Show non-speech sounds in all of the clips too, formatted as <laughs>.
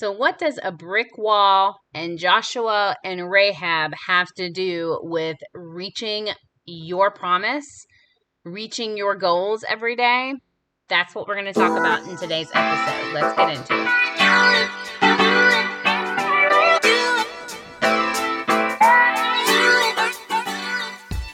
So, what does a brick wall and Joshua and Rahab have to do with reaching your promise, reaching your goals every day? That's what we're going to talk about in today's episode. Let's get into it.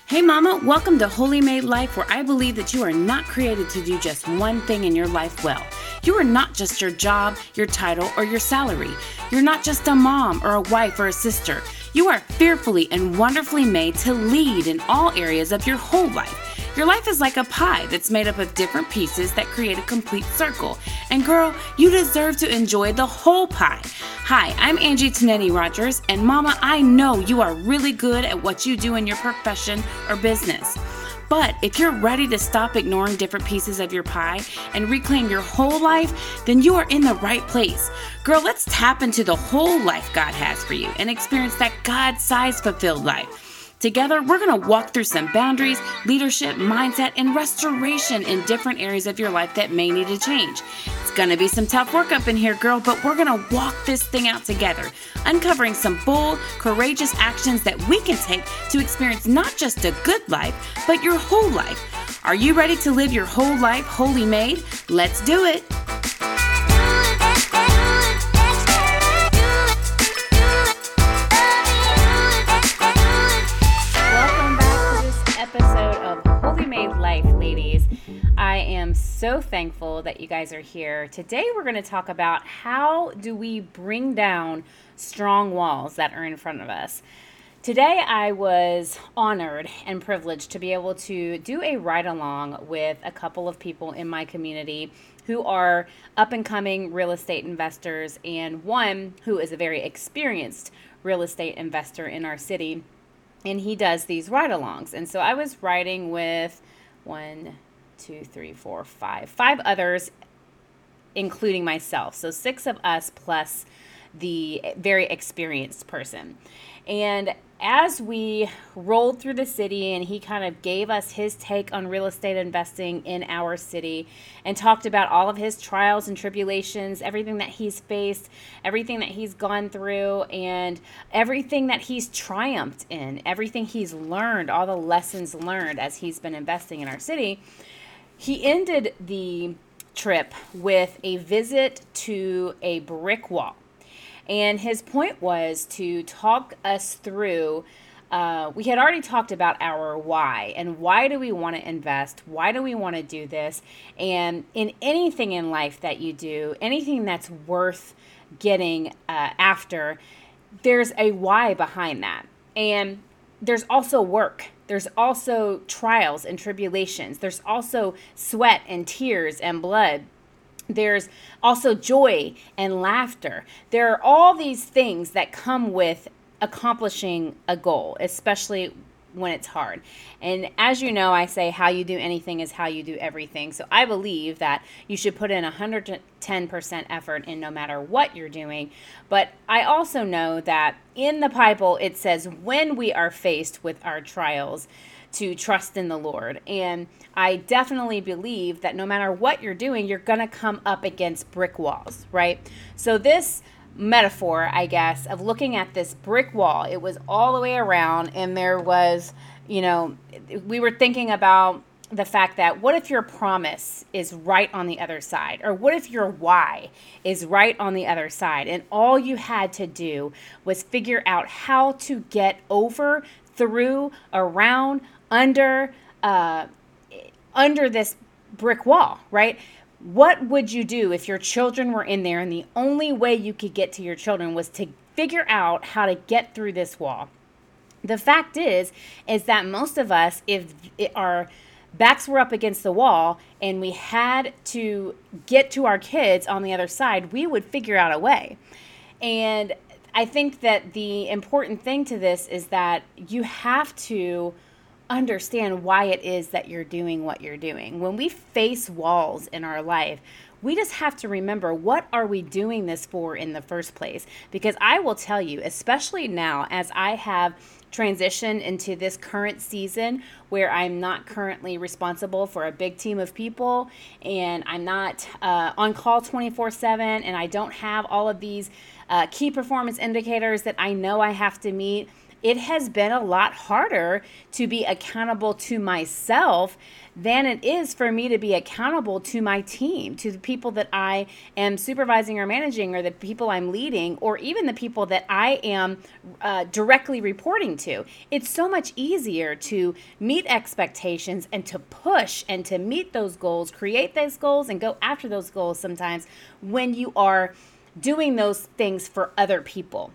Hey, Mama, welcome to Holy Made Life, where I believe that you are not created to do just one thing in your life well. You are not just your job, your title, or your salary. You're not just a mom or a wife or a sister. You are fearfully and wonderfully made to lead in all areas of your whole life. Your life is like a pie that's made up of different pieces that create a complete circle. And girl, you deserve to enjoy the whole pie. Hi, I'm Angie Tonetti Rogers, and Mama, I know you are really good at what you do in your profession or business. But if you're ready to stop ignoring different pieces of your pie and reclaim your whole life, then you are in the right place. Girl, let's tap into the whole life God has for you and experience that God sized fulfilled life. Together, we're going to walk through some boundaries, leadership, mindset, and restoration in different areas of your life that may need to change. To be some tough work up in here, girl, but we're to walk this thing out together, uncovering some bold, courageous actions that we can take to experience not just a good life, but your whole life. Are you ready to live your whole life wholly made? Let's do it. So thankful that you guys are here. Today we're going to talk about how do we bring down strong walls that are in front of us. Today I was honored and privileged to be able to do a ride along with a couple of people in my community who are up and coming real estate investors and one who is a very experienced real estate investor in our city and he does these ride alongs. And so I was riding with one, two, three, four, five, five others, including myself. So six of us plus the very experienced person. And as we rolled through the city and he kind of gave us his take on real estate investing in our city and talked about all of his trials and tribulations, everything that he's faced, everything that he's gone through, and everything that he's triumphed in, everything he's learned, all the lessons learned as he's been investing in our city, he ended the trip with a visit to a brick wall. And his point was to talk us through. Uh, we had already talked about our why and why do we want to invest? Why do we want to do this? And in anything in life that you do, anything that's worth getting uh, after, there's a why behind that. And there's also work. There's also trials and tribulations. There's also sweat and tears and blood there's also joy and laughter. There are all these things that come with accomplishing a goal, especially when it's hard. And as you know, I say how you do anything is how you do everything. So I believe that you should put in 110% effort in no matter what you're doing. But I also know that in the Bible, it says when we are faced with our trials, to trust in the Lord. And I definitely believe that no matter what you're doing, you're going to come up against brick walls, right? So, this metaphor, I guess, of looking at this brick wall, it was all the way around, and there was, you know, we were thinking about the fact that what if your promise is right on the other side? Or what if your why is right on the other side? And all you had to do was figure out how to get over, through, around, under uh, under this brick wall, right? What would you do if your children were in there and the only way you could get to your children was to figure out how to get through this wall? The fact is is that most of us if our backs were up against the wall and we had to get to our kids on the other side, we would figure out a way. And I think that the important thing to this is that you have to understand why it is that you're doing what you're doing. When we face walls in our life, we just have to remember what are we doing this for in the first place because i will tell you especially now as i have transitioned into this current season where I'm not currently responsible for a big team of people and I'm not uh, on call 24 7 and I don't have all of these uh, key performance indicators that I know I have to meet it has been a lot harder to be accountable to myself than it is for me to be accountable to my team, to the people that I am supervising or managing, or the people I'm leading, or even the people that I am uh, directly reporting to. It's so much easier to meet expectations and to push and to meet those goals, create those goals, and go after those goals sometimes when you are doing those things for other people.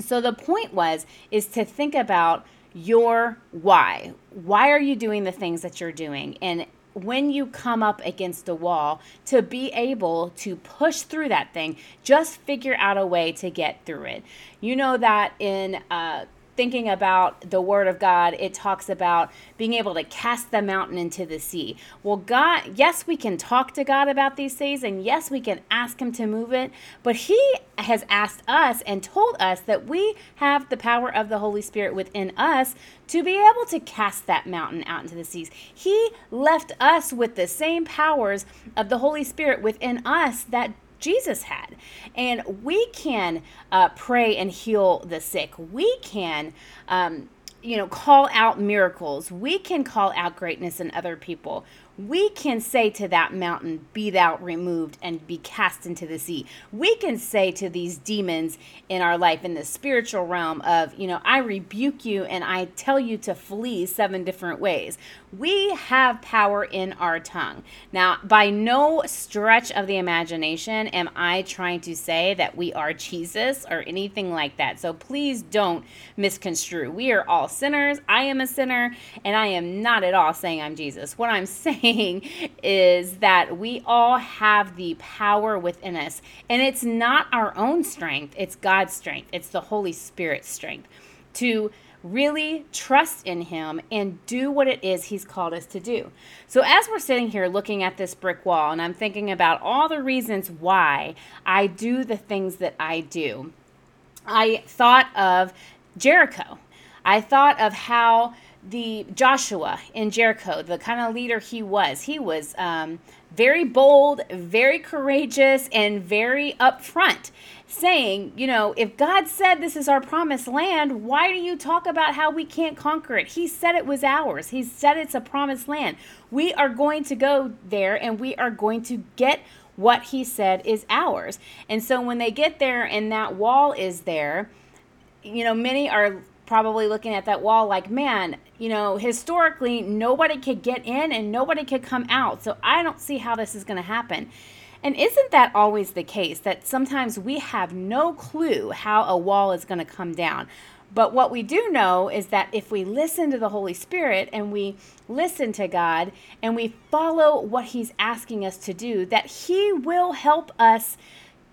So the point was is to think about your why. Why are you doing the things that you're doing? And when you come up against a wall, to be able to push through that thing, just figure out a way to get through it. You know that in uh, thinking about the word of God, it talks about being able to cast the mountain into the sea. Well, God, yes, we can talk to God about these things, and yes, we can ask Him to move it, but He has asked us and told us that we have the power of the Holy Spirit within us to be able to cast that mountain out into the seas. He left us with the same powers of the Holy Spirit within us that Jesus had. And we can uh, pray and heal the sick. We can. Um, you know, call out miracles. We can call out greatness in other people we can say to that mountain, Be thou removed and be cast into the sea. We can say to these demons in our life, in the spiritual realm, of, you know, I rebuke you and I tell you to flee seven different ways. We have power in our tongue. Now, by no stretch of the imagination am I trying to say that we are Jesus or anything like that. So please don't misconstrue. We are all sinners. I am a sinner, and I am not at all saying I'm Jesus. What I'm <laughs> saying is that we all have the power within us. And it's not our own strength, it's God's strength, it's the Holy Spirit's strength to really trust in Him and do what it is He's called us to do. So, as we're sitting here looking at this brick wall, and I'm thinking about all the reasons why I do the things that I do, I thought of Jericho. I thought of how the Joshua in Jericho, the kind of leader he was. He was um, very bold, very courageous, and very upfront, saying, you know, if God said this is our promised land, why do you talk about how we can't conquer it? He said it was ours. He said it's a promised land. We are going to go there and we are going to get what he said is ours. And so when they get there and that wall is there, you know, many are probably looking at that wall like, man, you know, historically, nobody could get in and nobody could come out. So I don't see how this is going to happen. And isn't that always the case that sometimes we have no clue how a wall is going to come down? But what we do know is that if we listen to the Holy Spirit and we listen to God and we follow what He's asking us to do, that He will help us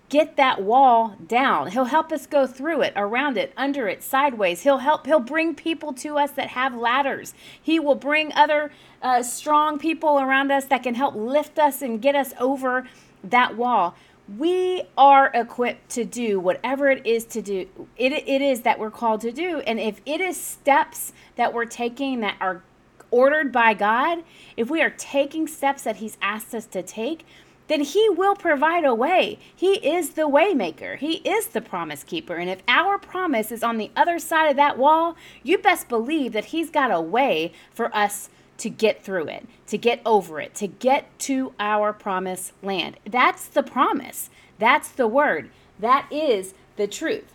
get that wall down. He'll help us go through it, around it, under it, sideways. He'll help, he'll bring people to us that have ladders. He will bring other uh, strong people around us that can help lift us and get us over that wall. We are equipped to do whatever it is to do. It, it is that we're called to do. And if it is steps that we're taking that are ordered by God, if we are taking steps that He's asked us to take, then he will provide a way. He is the waymaker. He is the promise keeper. And if our promise is on the other side of that wall, you best believe that he's got a way for us to get through it, to get over it, to get to our promised land. That's the promise. That's the word. That is the truth.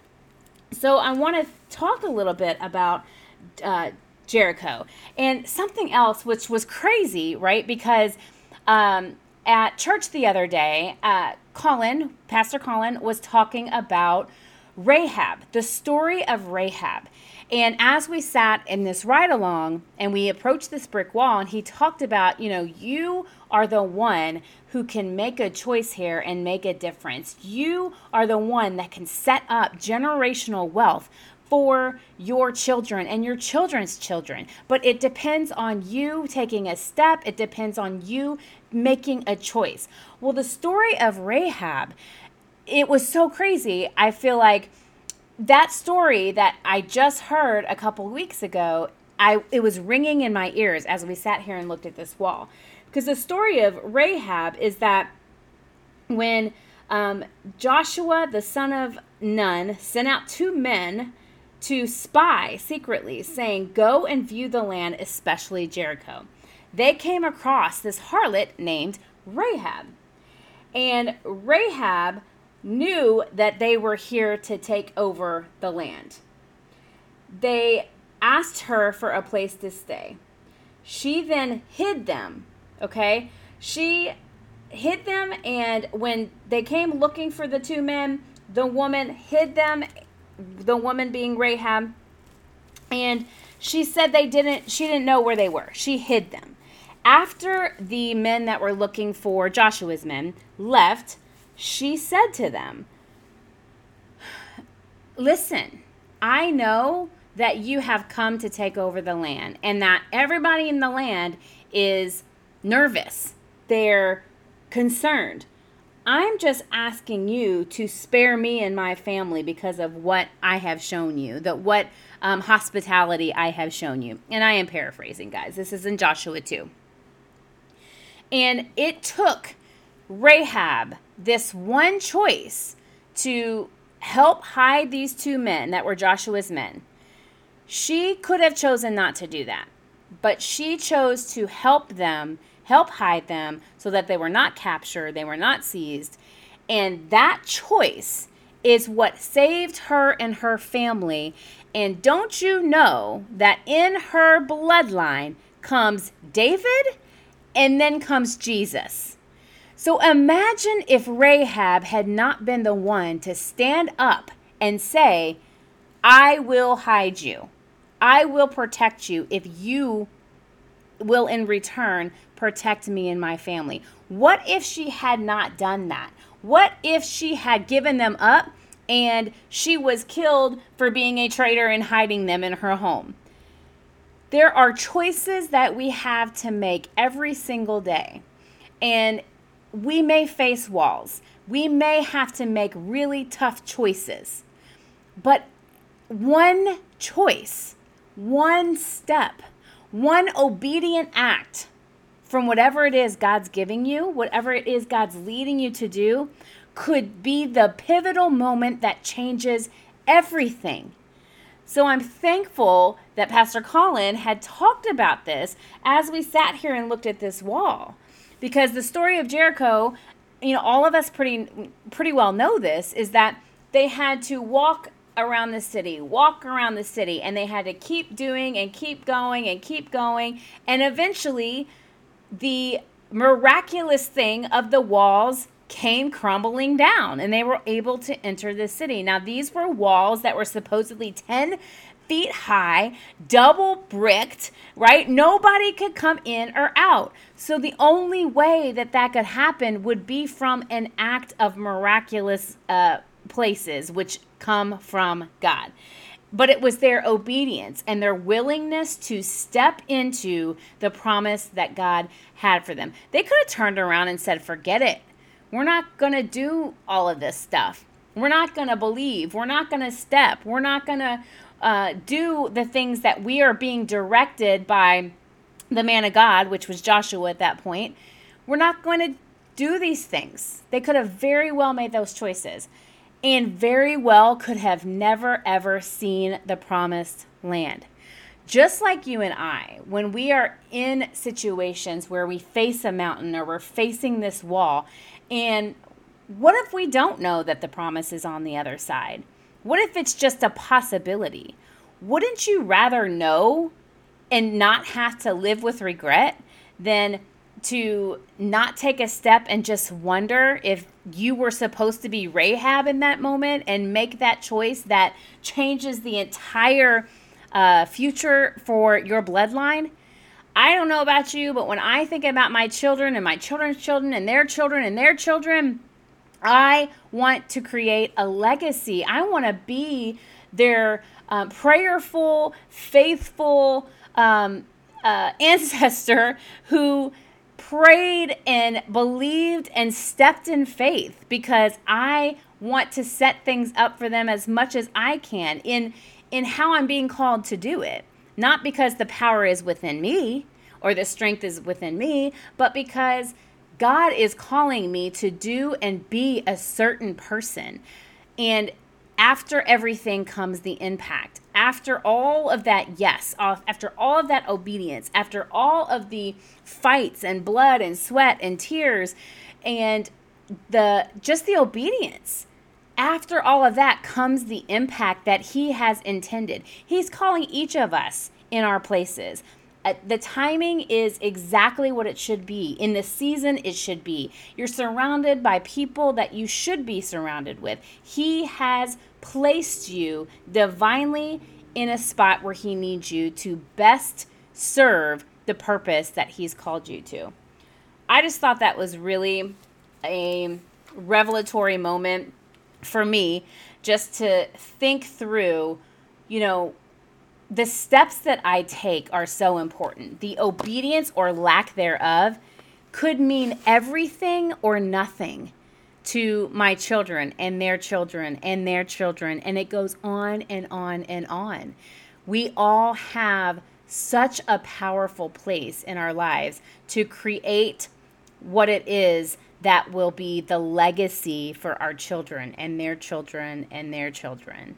So I want to talk a little bit about uh, Jericho and something else, which was crazy, right? Because um, at church the other day, uh, Colin, Pastor Colin, was talking about Rahab, the story of Rahab. And as we sat in this ride along and we approached this brick wall, and he talked about, you know, you are the one who can make a choice here and make a difference. You are the one that can set up generational wealth for your children and your children's children. But it depends on you taking a step, it depends on you making a choice. Well, the story of Rahab, it was so crazy. I feel like that story that I just heard a couple weeks ago, I it was ringing in my ears as we sat here and looked at this wall. Because the story of Rahab is that when um, Joshua, the son of Nun, sent out two men to spy secretly, saying, Go and view the land, especially Jericho. They came across this harlot named Rahab. And Rahab knew that they were here to take over the land. They asked her for a place to stay. She then hid them, okay? She hid them, and when they came looking for the two men, the woman hid them, the woman being Rahab, and she said they didn't, she didn't know where they were. She hid them. After the men that were looking for Joshua's men left, she said to them, Listen, I know that you have come to take over the land and that everybody in the land is nervous. They're concerned. I'm just asking you to spare me and my family because of what I have shown you, that what um, hospitality I have shown you. And I am paraphrasing, guys. This is in Joshua 2. And it took Rahab this one choice to help hide these two men that were Joshua's men. She could have chosen not to do that, but she chose to help them, help hide them so that they were not captured, they were not seized. And that choice is what saved her and her family. And don't you know that in her bloodline comes David and then comes Jesus? So imagine if Rahab had not been the one to stand up and say, I will hide you. I will protect you if you will, in return, protect me and my family. What if she had not done that? What if she had given them up and she was killed for being a traitor and hiding them in her home? There are choices that we have to make every single day. And we may face walls. We may have to make really tough choices. But one choice, one step, one obedient act from whatever it is God's giving you, whatever it is God's leading you to do, could be the pivotal moment that changes everything. So I'm thankful that Pastor Colin had talked about this as we sat here and looked at this wall. Because the story of Jericho, you know, all of us pretty pretty well know this is that they had to walk around the city, walk around the city, and they had to keep doing and keep going and keep going, and eventually the miraculous thing of the walls came crumbling down and they were able to enter the city. Now, these were walls that were supposedly 10 feet high, double bricked, right? Nobody could come in or out. So the only way that that could happen would be from an act of miraculous uh, places, which come from God. But it was their obedience and their willingness to step into the promise that God had for them. They could have turned around and said, forget it. We're not going to do all of this stuff. We're not going to believe. We're not going to step. We're not going to uh, do the things that we are being directed by the man of God, which was Joshua at that point, we're not going to do these things. They could have very well made those choices and very well could have never ever seen the promised land. Just like you and I, when we are in situations where we face a mountain or we're facing this wall, and what if we don't know that the promise is on the other side? What if it's just a possibility? Wouldn't you rather know and not have to live with regret than to not take a step and just wonder if you were supposed to be Rahab in that moment and make that choice that changes the entire uh, future for your bloodline? I don't know about you, but when I think about my children and my children's children and their children and their children, I want to create a legacy. I want to be their uh, prayerful, faithful um, uh, <laughs> ancestor who prayed and believed and stepped in faith because I want to set things up for them as much as I can in in how I'm being called to do it. Not because the power is within me or the strength is within me, but because God is calling me to do and be a certain person. And after everything comes the impact. After all of that, yes, after all of that obedience, after all of the fights and blood and sweat and tears and the just the obedience after all of that comes the impact that he has intended. He's calling each of us in our places. Uh, the timing is exactly what it should be. In the season, it should be. You're surrounded by people that you should be surrounded with. He has placed you divinely in a spot where He needs you to best serve the purpose that He's called you to. I just thought that was really a revelatory moment for me just to think through, you know, the steps that I take are so important. The obedience or lack thereof could mean everything or nothing to my children and their children and their children. And it goes on and on and on. We all have such a powerful place in our lives to create what it is that will be the legacy for our children and their children and their children.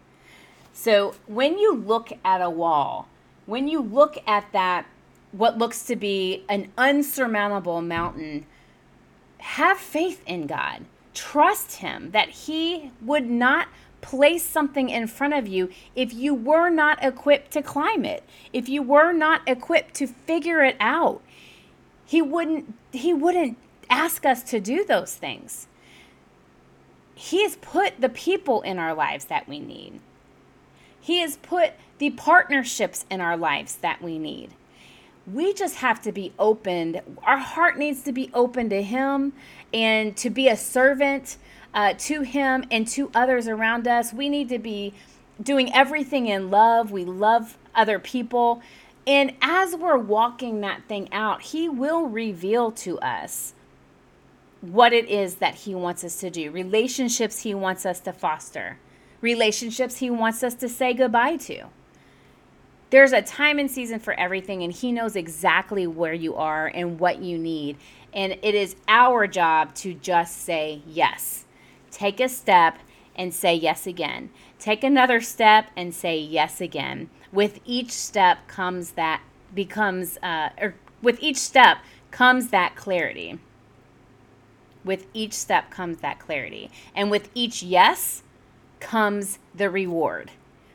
So when you look at a wall, when you look at that, what looks to be an unsurmountable mountain, have faith in God. Trust Him that He would not place something in front of you if you were not equipped to climb it, if you were not equipped to figure it out. He wouldn't he wouldn't ask us to do those things. He has put the people in our lives that we need. He has put the partnerships in our lives that we need. We just have to be opened. Our heart needs to be open to Him and to be a servant uh, to Him and to others around us. We need to be doing everything in love. We love other people. And as we're walking that thing out, He will reveal to us what it is that He wants us to do, relationships He wants us to foster, relationships He wants us to say goodbye to. There's a time and season for everything, and He knows exactly where you are and what you need. And it is our job to just say yes. Take a step and say yes again. Take another step and say yes again. With each step comes that becomes, uh, or with each step comes that clarity with each step comes that clarity. And with each yes comes the reward,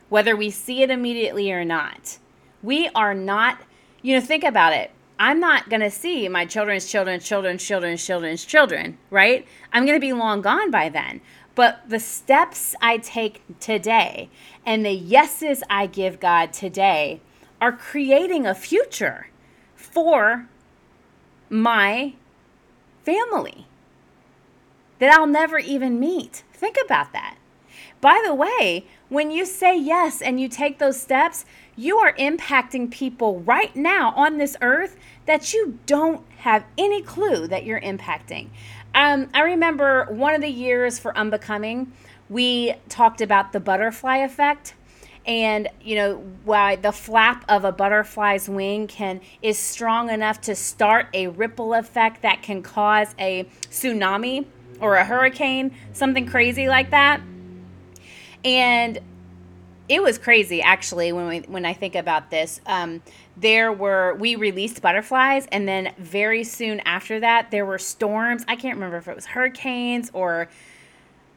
whether we see it immediately or not. We are not, you know, think about it. I'm not going to see my children's children's children's children's children's children, right? I'm going to be long gone by then. But the steps I take today and the yeses I give God today are creating a future for my family that I'll never even meet. Think about that. By the way, when you say yes and you take those steps, you are impacting people right now on this earth that you don't have any clue that you're impacting. Um, I remember one of the years for Unbecoming, we talked about the butterfly effect and you know why the flap of a butterfly's wing can is strong enough to start a ripple effect that can cause a tsunami or a hurricane, something crazy like that. And it was crazy actually when we when I think about this. Um, there were we released butterflies, and then very soon after that there were storms. I can't remember if it was hurricanes or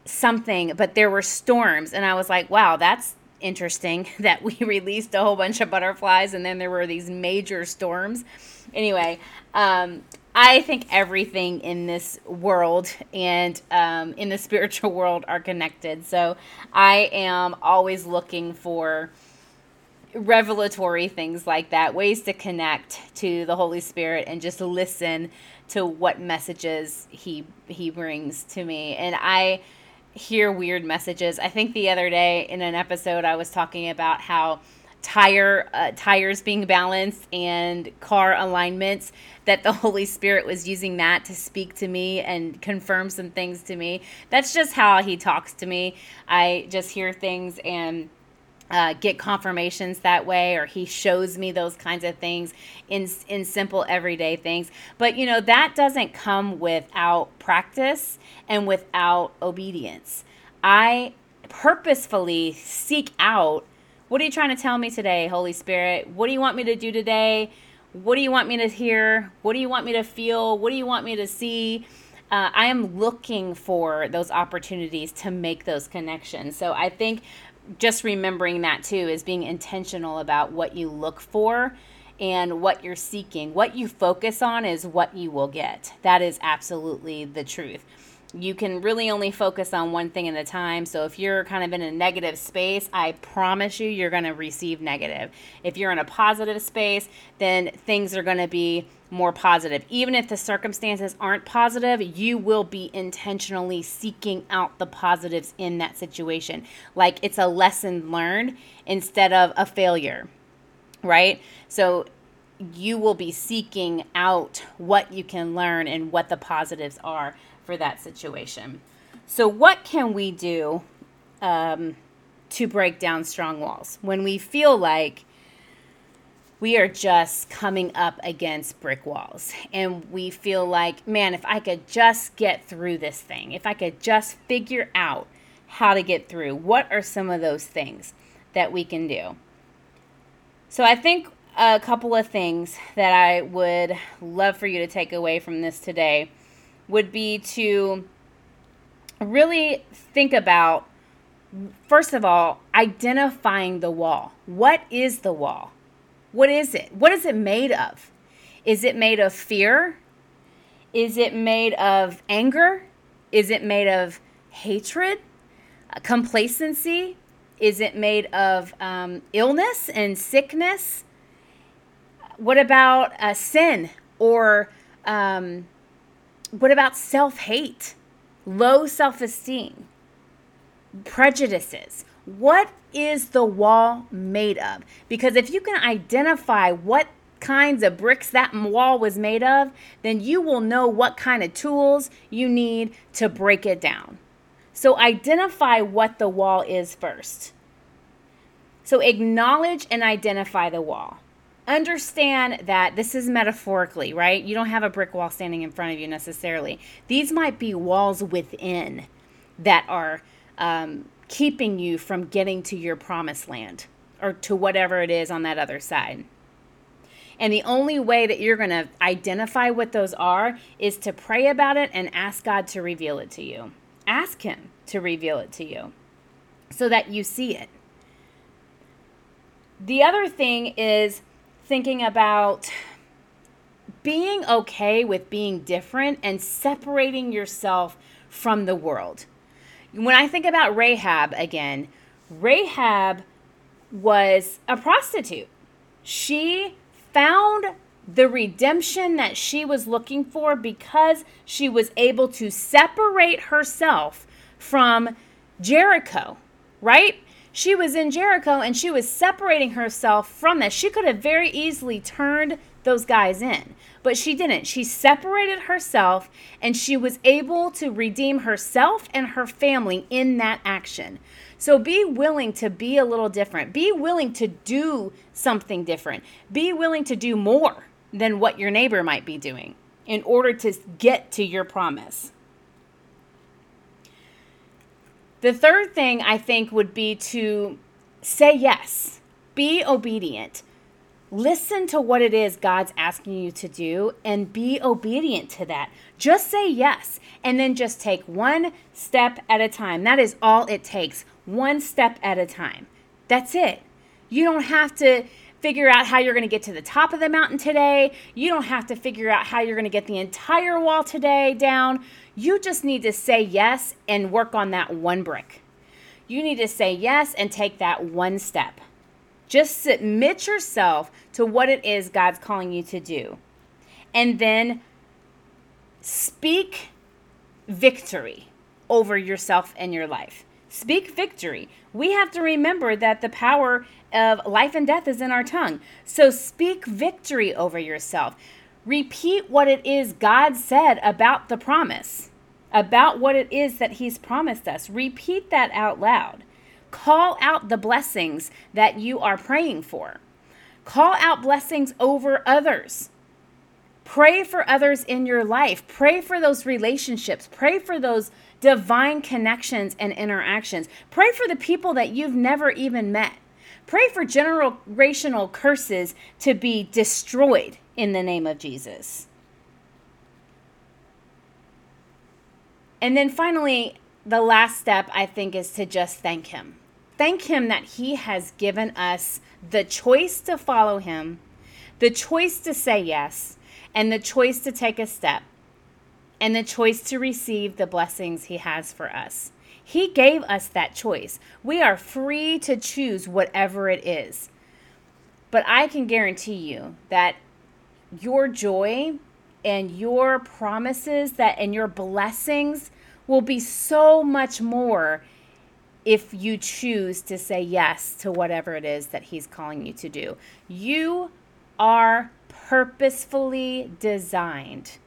something, but there were storms, and I was like, wow, that's interesting <laughs> that we <laughs> released a whole bunch of butterflies, and then there were these major storms. Anyway, um, I think everything in this world and um, in the <laughs> spiritual world are connected. So I am always looking for revelatory things like that, ways to connect to the Holy Spirit and just listen to what messages he he brings to me. And I hear weird messages. I think the other day in an episode I was talking about how tire uh, tires being balanced and car alignments that the <laughs> holy spirit was using that to speak to me and confirm some things to me. That's just how he talks to me. I just hear things and uh, get confirmations that way or he shows me those kinds of things in in simple everyday things. But you know that doesn't come without practice and without obedience. I purposefully seek out what are you trying to tell me today, Holy Spirit? What do you want me to do today? What do you want me to hear? What do you want me to feel? What do you want me to see? Uh, I am looking for those opportunities to make those connections. So I think just remembering that too is being intentional about what you look for and what you're seeking. What you focus on is what you will get. That is absolutely the truth you can really only focus on one thing at a time. So if you're kind of in a negative space, I promise you, you're going to receive negative. If you're in a positive space, then things are going to be more positive. Even if the circumstances aren't positive, you will be intentionally seeking out the positives in that situation. Like it's a lesson learned instead of a failure, right? So you will be seeking out what you can learn and what the positives are for that situation. So, what can we do um, to break down strong walls when we feel like we are just coming up against brick walls and we feel like, man, if I could just get through this thing, if I could just figure out how to get through, what are some of those things that we can do? So, I think a couple of things that I would love for you to take away from this today would be to really think about first of all identifying the wall. What is the wall? What is it? What is it made of? Is it made of fear? Is it made of anger? Is it made of hatred? Uh, complacency? Is it made of um, illness and sickness? What about uh, sin or um, what about self hate, low self esteem, prejudices? What is the wall made of? Because if you can identify what kinds of bricks that wall was made of, then you will know what kind of tools you need to break it down. So identify what the wall is first. So acknowledge and identify the wall understand that this is metaphorically, right? You don't have a brick wall standing in front of you necessarily. These might be walls within that are um, keeping you from getting to your promised land or to whatever it is on that other side. And the only way that you're going to identify what those are is to pray about it and ask God to reveal it to you. Ask Him to reveal it to you so that you see it. The other thing is thinking about being okay with being different and separating yourself from the world. When I think about Rahab again, Rahab was a prostitute. She found the redemption that she was looking for because she was able to separate herself from Jericho, right? She was in Jericho and she was separating herself from that. She could have very easily turned those guys in, but she didn't. She separated herself and she was able to redeem herself and her family in that action. So be willing to be a little different. Be willing to do something different. Be willing to do more than what your neighbor might be doing in order to get to your promise. The third thing I think would be to say yes, be obedient. Listen to what it is God's asking you to do and be obedient to that. Just say yes and then just take one step at a time. That is all it takes. One step at a time. That's it. You don't have to figure out how you're going to get to the top of the mountain today. You don't have to figure out how you're going to get the entire wall today down. You just need to say yes and work on that one brick. You need to say yes and take that one step. Just submit yourself to what it is God's calling you to do. And then speak victory over yourself and your life. Speak victory. We have to remember that the power of life and death is in our tongue. So speak victory over yourself. Repeat what it is God said about the promise, about what it is that He's promised us. Repeat that out loud. Call out the blessings that you are praying for. Call out blessings over others. Pray for others in your life. Pray for those relationships. Pray for those divine connections and interactions. Pray for the people that you've never even met. Pray for generational curses to be destroyed in the name of Jesus. And then finally, the last step I think is to just thank Him. Thank Him that He has given us the choice to follow Him, the choice to say yes, and the choice to take a step, and the choice to receive the blessings He has for us. He gave us that choice. We are free to choose whatever it is. But I can guarantee you that your joy and your promises that and your blessings will be so much more if you choose to say yes to whatever it is that he's calling you to do. You are purposefully designed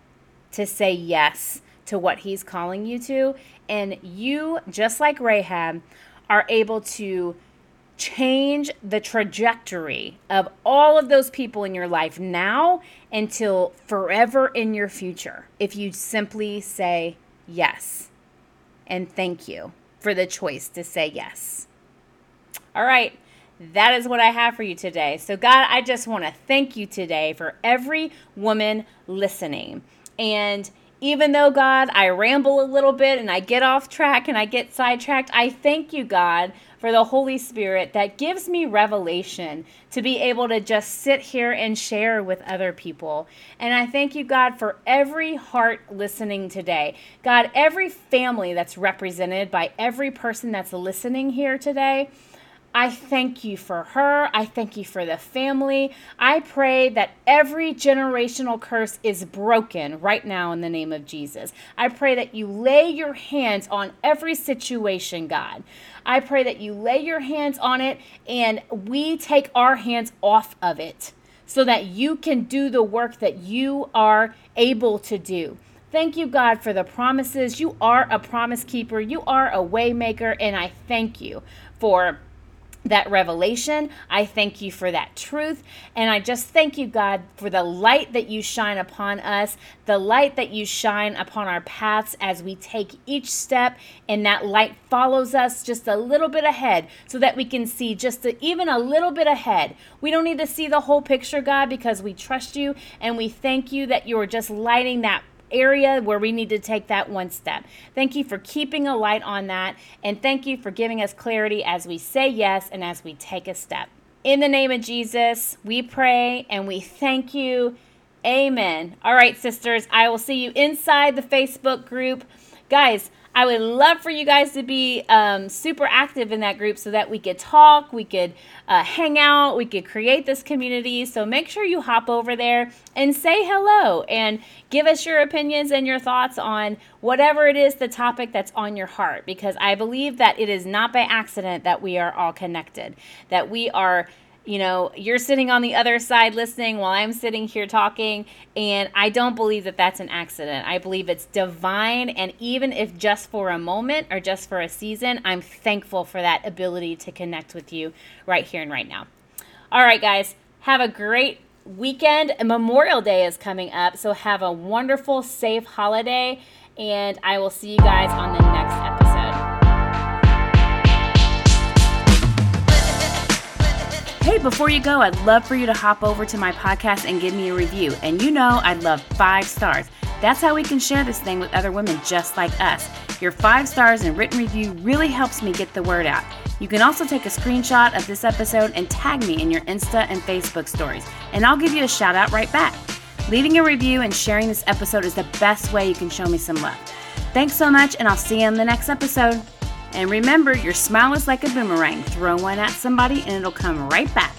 to say yes to what he's calling you to and you just like Rahab are able to change the trajectory of all of those people in your life now until forever in your future if you simply say yes. And thank you for the choice to say yes. All right. That is what I have for you today. So, God, I just want to thank you today for every woman listening. And even though, God, I ramble a little bit and I get off track and I get sidetracked, I thank you, God, for the Holy Spirit that gives me revelation to be able to just sit here and share with other people. And I thank you, God, for every heart listening today. God, every family that's represented by every person that's listening here today. I thank you for her. I thank you for the family. I pray that every generational curse is broken right now in the name of Jesus. I pray that you lay your hands on every situation, God. I pray that you lay your hands on it and we take our hands off of it so that you can do the work that you are able to do. Thank you, God, for the promises. You are a promise keeper. You are a waymaker, and I thank you for that revelation. I thank you for that truth. And I just thank you, God, for the light that you shine upon us, the light that you shine upon our paths as we take each step. And that light follows us just a little bit ahead so that we can see just a, even a little bit ahead. We don't need to see the whole picture, God, because we trust you and we thank you that you are just lighting that area where we need to take that one step. Thank you for keeping a light on that. And thank you for giving us clarity as we say yes and as we take a step. In the name of Jesus, we pray and we thank you. Amen. All right, sisters, I will see you inside the Facebook group. Guys, I would love for you guys to be um, super active in that group so that we could talk, we could uh, hang out, we could create this community. So make sure you hop over there and say hello and give us your opinions and your thoughts on whatever it is the topic that's on your heart because I believe that it is not by accident that we are all connected, that we are you know, you're sitting on the other side listening while I'm sitting here talking. And I don't believe that that's an accident. I believe it's divine. And even if just for a moment or just for a season, I'm thankful for that ability to connect with you right here and right now. All right, guys, have a great weekend. Memorial Day is coming up. So have a wonderful, safe holiday. And I will see you guys on the next episode. Hey, before you go, I'd love for you to hop over to my podcast and give me a review. And you know, I'd love five stars. That's how we can share this thing with other women just like us. Your five stars and written review really helps me get the word out. You can also take a screenshot of this episode and tag me in your Insta and Facebook stories, and I'll give you a shout out right back. Leaving a review and sharing this episode is the best way you can show me some love. Thanks so much, and I'll see you in the next episode. And remember, your smile is like a boomerang. Throw one at somebody and it'll come right back.